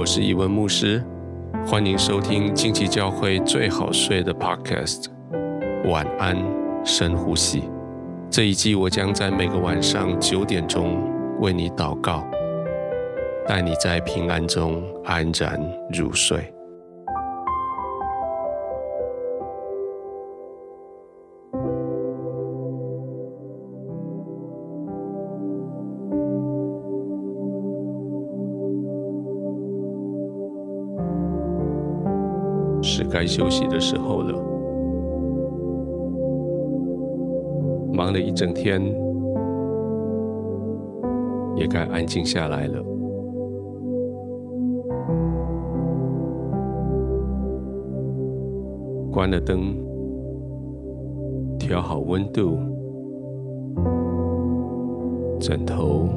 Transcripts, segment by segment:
我是伊文牧师，欢迎收听近期教会最好睡的 Podcast。晚安，深呼吸。这一季我将在每个晚上九点钟为你祷告，带你在平安中安然入睡。是该休息的时候了。忙了一整天，也该安静下来了。关了灯，调好温度，枕头、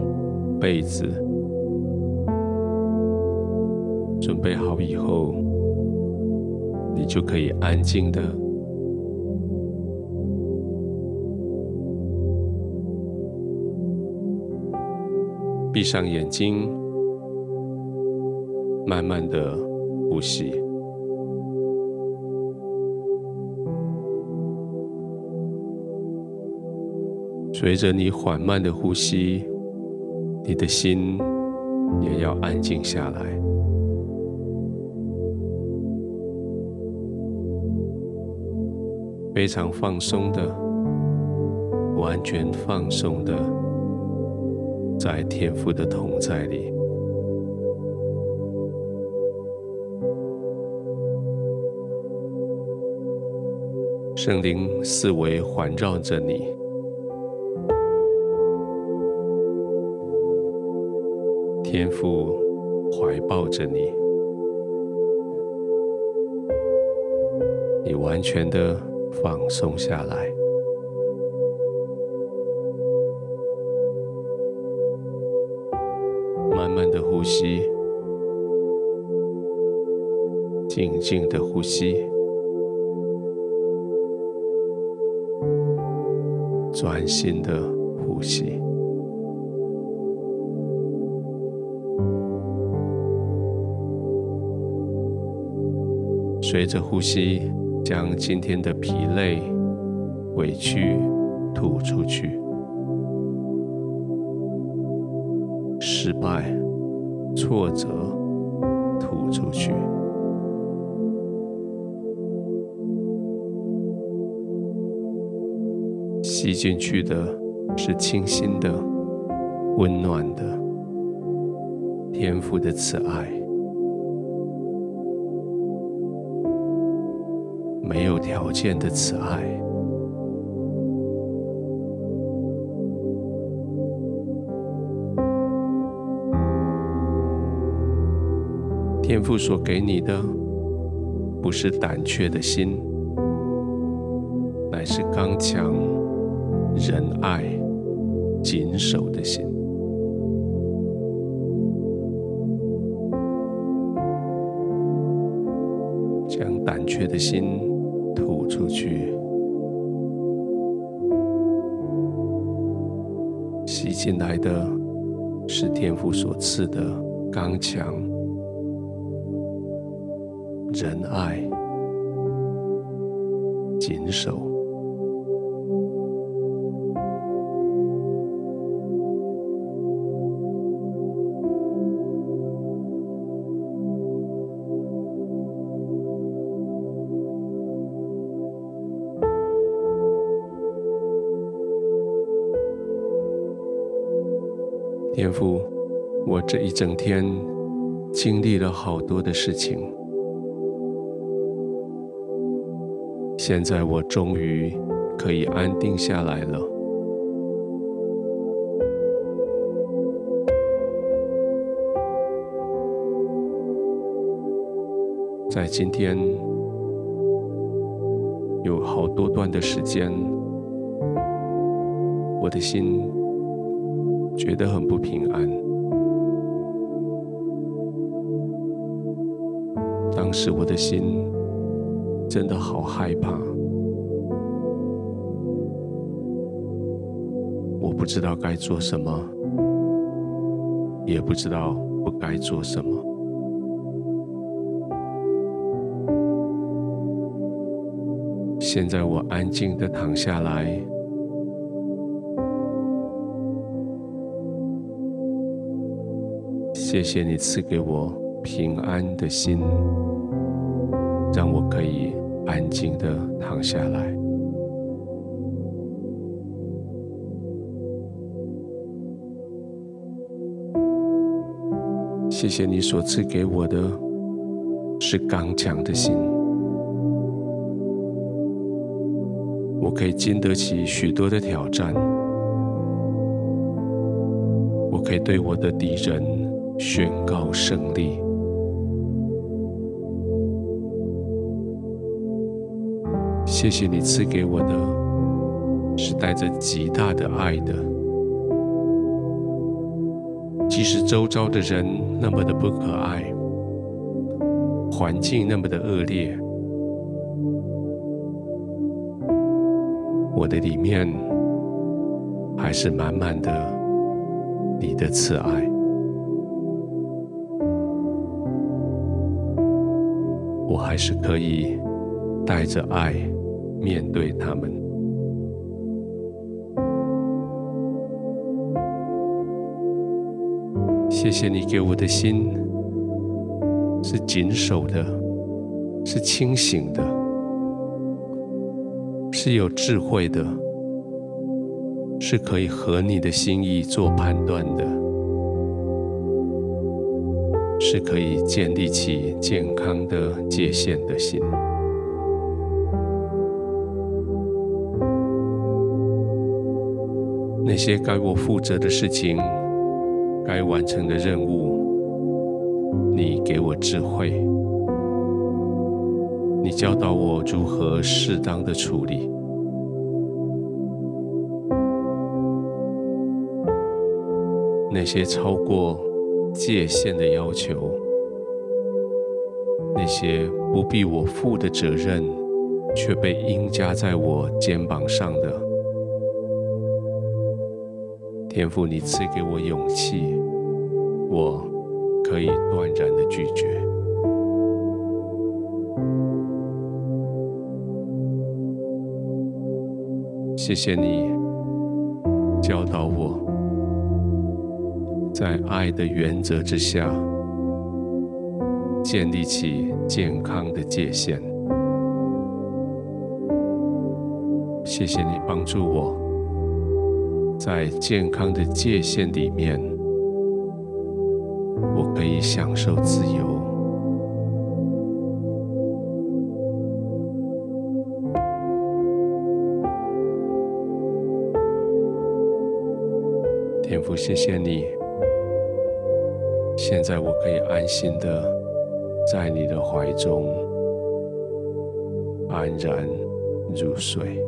被子，准备好以后。你就可以安静的闭上眼睛，慢慢的呼吸。随着你缓慢的呼吸，你的心也要安静下来。非常放松的，完全放松的，在天父的同在里，圣灵四围环绕着你，天父怀抱着你，你完全的。放松下来，慢慢的呼吸，静静的呼吸，专心的呼吸。随着呼吸。将今天的疲累、委屈吐出去，失败、挫折吐出去，吸进去的是清新的、温暖的天父的慈爱。没有条件的慈爱，天父所给你的，不是胆怯的心，乃是刚强、仁爱、谨守的心。将胆怯的心。出去，吸进来的是天赋所赐的刚强、仁爱、谨守。整天经历了好多的事情，现在我终于可以安定下来了。在今天有好多段的时间，我的心。觉得很不平安。是我的心真的好害怕，我不知道该做什么，也不知道不该做什么。现在我安静的躺下来，谢谢你赐给我平安的心。让我可以安静的躺下来。谢谢你所赐给我的是刚强的心。我可以经得起许多的挑战，我可以对我的敌人宣告胜利。谢谢你赐给我的是带着极大的爱的，即使周遭的人那么的不可爱，环境那么的恶劣。我的里面还是满满的你的慈爱，我还是可以带着爱面对他们。谢谢你给我的心是谨守的，是清醒的。是有智慧的，是可以和你的心意做判断的，是可以建立起健康的界限的心。那些该我负责的事情，该完成的任务，你给我智慧，你教导我如何适当的处理。那些超过界限的要求，那些不必我负的责任，却被硬加在我肩膀上的，天父，你赐给我勇气，我可以断然的拒绝。谢谢你教导我。在爱的原则之下，建立起健康的界限。谢谢你帮助我，在健康的界限里面，我可以享受自由。天父，谢谢你。现在我可以安心的在你的怀中安然入睡，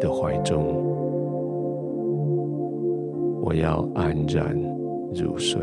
的怀中，我要安然入睡。